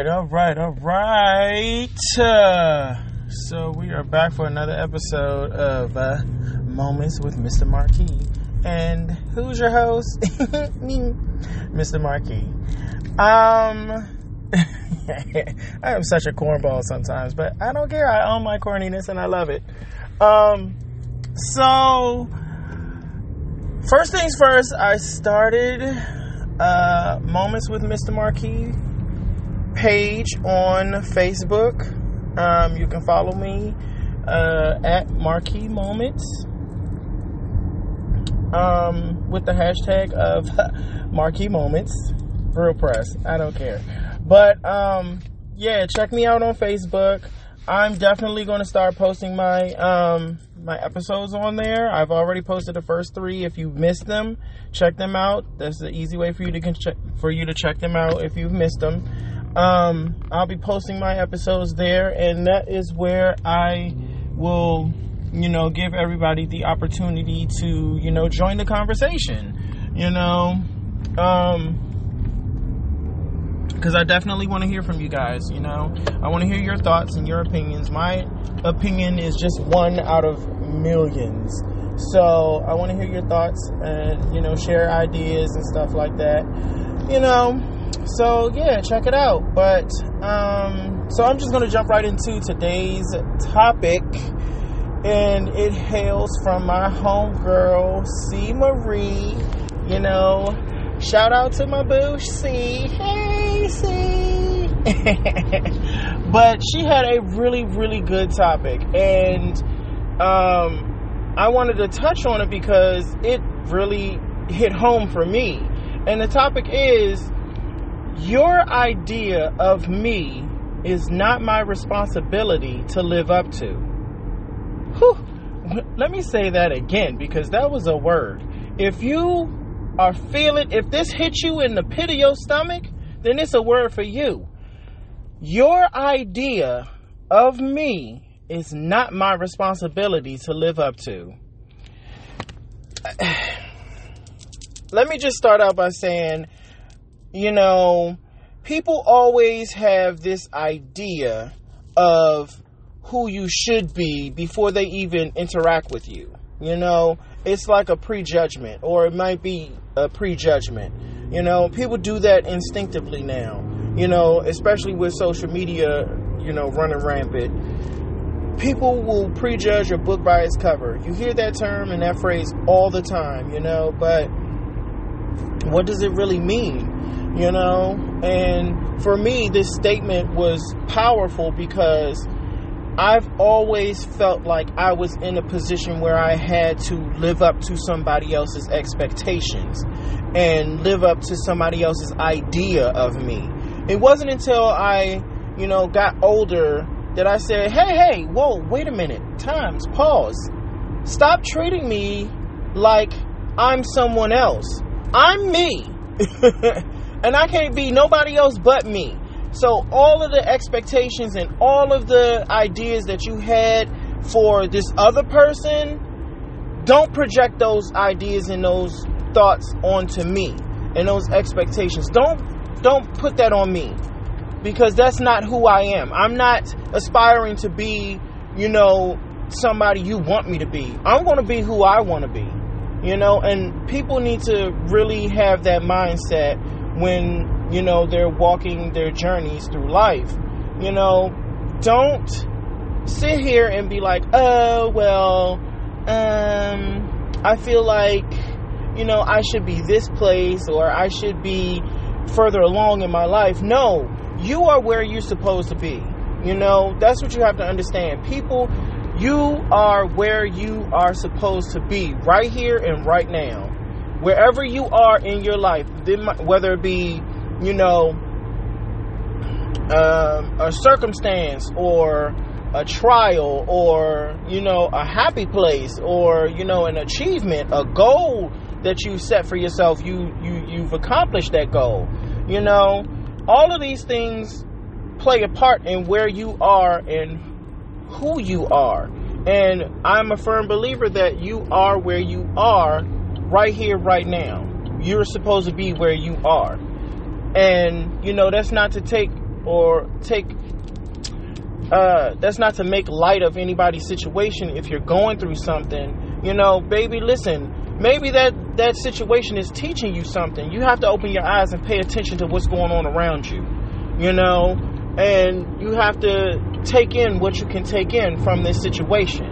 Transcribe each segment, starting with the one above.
right, all right, all right. Uh, so we are back for another episode of uh, Moments with Mr. Marquis. And who's your host? Mr. Marquis. Um, I am such a cornball sometimes, but I don't care. I own my corniness and I love it. Um, so first things first, I started uh, Moments with Mr. Marquis page on Facebook. Um, you can follow me uh, at Marquee Moments um, with the hashtag of Marquee Moments. Real press. I don't care. But um, yeah, check me out on Facebook. I'm definitely going to start posting my um, my episodes on there. I've already posted the first three. If you've missed them, check them out. That's the easy way for you to check for you to check them out if you've missed them. Um, I'll be posting my episodes there, and that is where I will, you know, give everybody the opportunity to, you know, join the conversation. You know, um, because I definitely want to hear from you guys. You know, I want to hear your thoughts and your opinions. My opinion is just one out of millions. So I want to hear your thoughts and you know share ideas and stuff like that. You know, so yeah, check it out. But um, so I'm just gonna jump right into today's topic, and it hails from my homegirl C Marie. You know, shout out to my boo C. Hey C. but she had a really really good topic, and um, I wanted to touch on it because it really hit home for me. And the topic is your idea of me is not my responsibility to live up to. Whew. Let me say that again because that was a word. If you are feeling, if this hits you in the pit of your stomach, then it's a word for you. Your idea of me is not my responsibility to live up to. Let me just start out by saying, you know, people always have this idea of who you should be before they even interact with you. You know, it's like a prejudgment, or it might be a prejudgment. You know, people do that instinctively now. You know, especially with social media, you know, running rampant. People will prejudge a book by its cover. You hear that term and that phrase all the time, you know, but what does it really mean? You know? And for me, this statement was powerful because I've always felt like I was in a position where I had to live up to somebody else's expectations and live up to somebody else's idea of me. It wasn't until I, you know, got older that I said, hey, hey, whoa, wait a minute, times, pause. Stop treating me like I'm someone else. I'm me. and I can't be nobody else but me. So all of the expectations and all of the ideas that you had for this other person, don't project those ideas and those thoughts onto me and those expectations. Don't don't put that on me because that's not who I am. I'm not aspiring to be, you know, somebody you want me to be. I'm going to be who I want to be. You know, and people need to really have that mindset when, you know, they're walking their journeys through life. You know, don't sit here and be like, oh, well, um, I feel like, you know, I should be this place or I should be further along in my life. No, you are where you're supposed to be. You know, that's what you have to understand. People you are where you are supposed to be, right here and right now. Wherever you are in your life, whether it be, you know, um, a circumstance or a trial or, you know, a happy place or, you know, an achievement, a goal that you set for yourself, you, you, you've accomplished that goal. You know, all of these things play a part in where you are and who you are. And I'm a firm believer that you are where you are right here, right now. You're supposed to be where you are. And, you know, that's not to take or take uh, that's not to make light of anybody's situation if you're going through something you know baby listen maybe that that situation is teaching you something you have to open your eyes and pay attention to what's going on around you you know and you have to take in what you can take in from this situation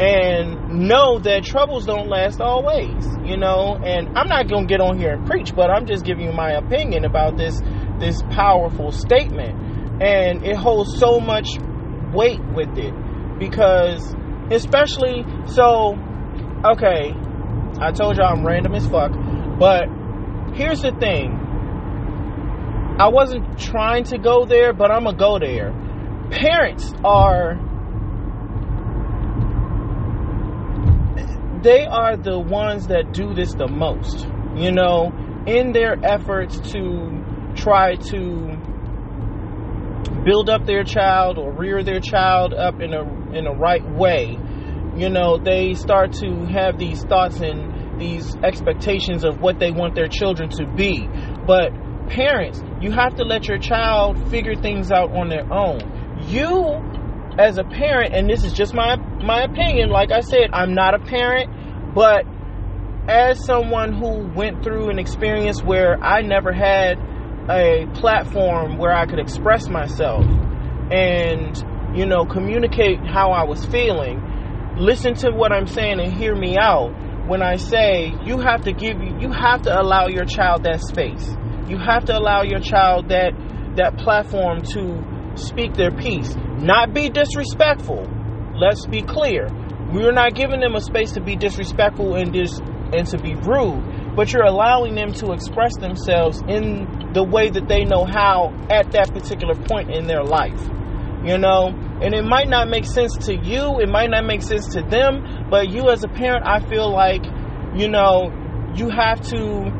and know that troubles don't last always you know? And i'm not going to get on here and preach but i'm just giving you my opinion about this this powerful statement. And it holds so much weight with it because especially so okay i told you i'm random as fuck but here's the thing. I wasn't trying to go there but i'm gonna go there. Parents are they are the ones that do this the most you know in their efforts to try to build up their child or rear their child up in a in a right way, you know, they start to have these thoughts and these expectations of what they want their children to be. But parents, you have to let your child figure things out on their own. You as a parent, and this is just my my opinion, like I said, I'm not a parent, but as someone who went through an experience where I never had a platform where I could express myself and, you know, communicate how I was feeling. Listen to what I'm saying and hear me out when I say you have to give you have to allow your child that space. You have to allow your child that that platform to speak their piece, not be disrespectful. Let's be clear. We're not giving them a space to be disrespectful and dis and to be rude, but you're allowing them to express themselves in the way that they know how at that particular point in their life. You know, and it might not make sense to you, it might not make sense to them, but you as a parent, I feel like, you know, you have to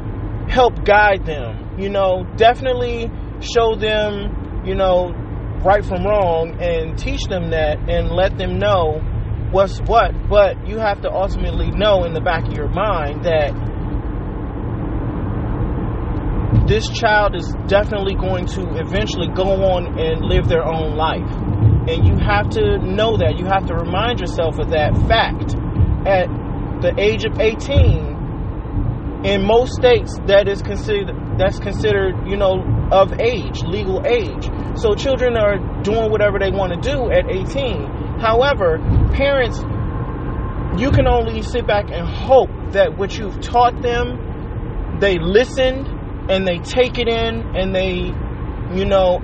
help guide them. You know, definitely show them, you know, right from wrong and teach them that and let them know what's what, but you have to ultimately know in the back of your mind that this child is definitely going to eventually go on and live their own life. And you have to know that. You have to remind yourself of that fact. At the age of 18, in most states that is considered that's considered, you know, of age, legal age. So children are doing whatever they want to do at 18. However, parents you can only sit back and hope that what you've taught them, they listened and they take it in and they, you know,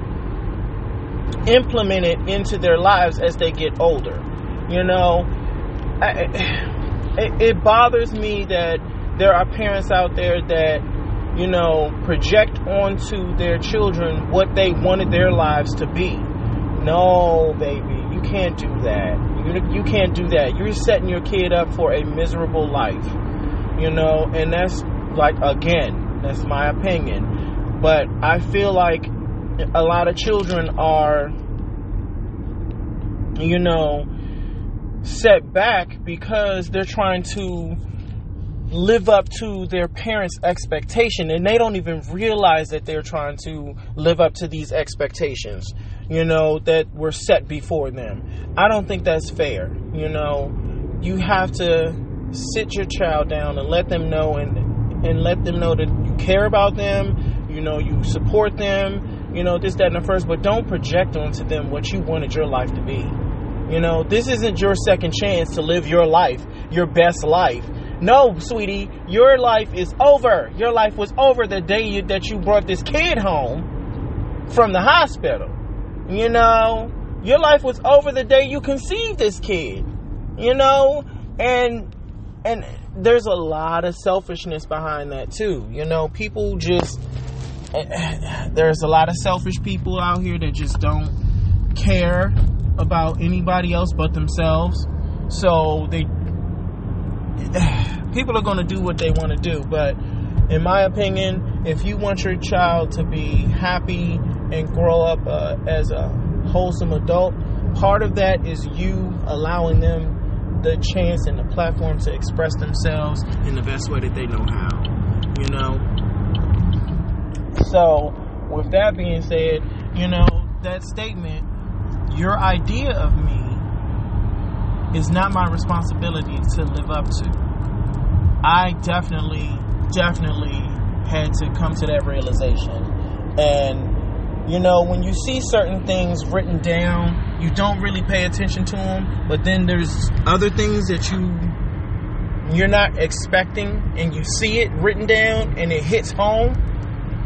implement it into their lives as they get older. You know, I, it, it bothers me that there are parents out there that, you know, project onto their children what they wanted their lives to be. No, baby, you can't do that. You, you can't do that. You're setting your kid up for a miserable life. You know, and that's like, again, that's my opinion. But I feel like a lot of children are, you know, set back because they're trying to live up to their parents' expectation and they don't even realize that they're trying to live up to these expectations, you know, that were set before them. I don't think that's fair. You know, you have to sit your child down and let them know and and let them know that you care about them, you know, you support them, you know, this, that, and the first, but don't project onto them what you wanted your life to be. You know, this isn't your second chance to live your life, your best life. No, sweetie, your life is over. Your life was over the day you, that you brought this kid home from the hospital. You know, your life was over the day you conceived this kid. You know, and and there's a lot of selfishness behind that too. You know, people just there's a lot of selfish people out here that just don't care about anybody else but themselves. So they people are going to do what they want to do, but in my opinion, if you want your child to be happy and grow up uh, as a wholesome adult, part of that is you allowing them the chance and the platform to express themselves in the best way that they know how. You know? So, with that being said, you know, that statement, your idea of me is not my responsibility to live up to. I definitely, definitely had to come to that realization. And, you know, when you see certain things written down, you don't really pay attention to them, but then there's other things that you you're not expecting and you see it written down and it hits home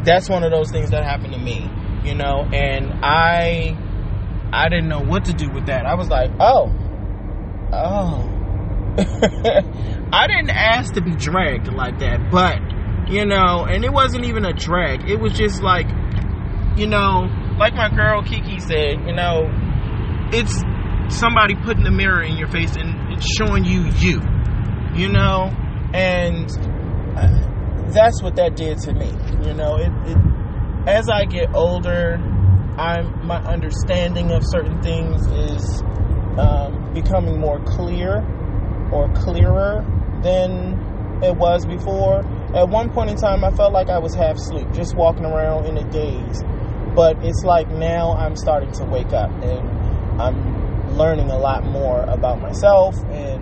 that's one of those things that happened to me you know? And i i didn't know what to do with that. I was like oh oh i didn't ask to be dragged like that but you know and it wasn't even a drag. It was just like you know like my girl kiki said you know it's somebody putting the mirror in your face and it's showing you you you know? And that's what that did to me you know? It, it as i get older i'm my understanding of certain things is um, becoming more clear or clearer than it was before at one point in time i felt like i was half asleep just walking around in a daze but it's like now i'm starting to wake up and i'm learning a lot more about myself and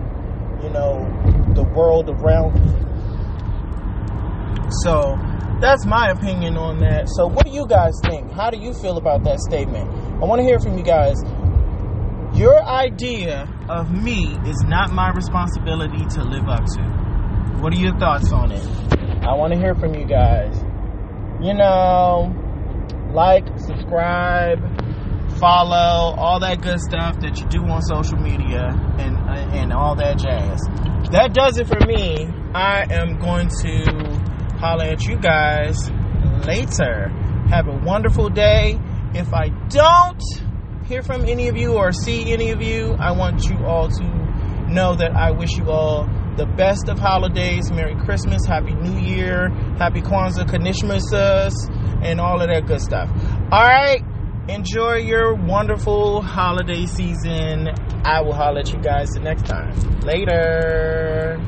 you know the world around me. So that's my opinion on that. So what do you guys think? How do you feel about that statement? I want to hear from you guys. Your idea of me is not my responsibility to live up to. What are your thoughts on it? I want to hear from you guys. You know, like, subscribe, follow, all that good stuff that you do on social media and uh, and all that jazz. That does it for me. I am going to holler at you guys later. Have a wonderful day. If I don't hear from any of you or see any of you, I want you all to know that I wish you all the best of holidays. Merry Christmas, Happy New Year, Happy Kwanzaa, Kanishmasas, and all of that good stuff. All right. Enjoy your wonderful holiday season. I will holler at you guys the next time. Later.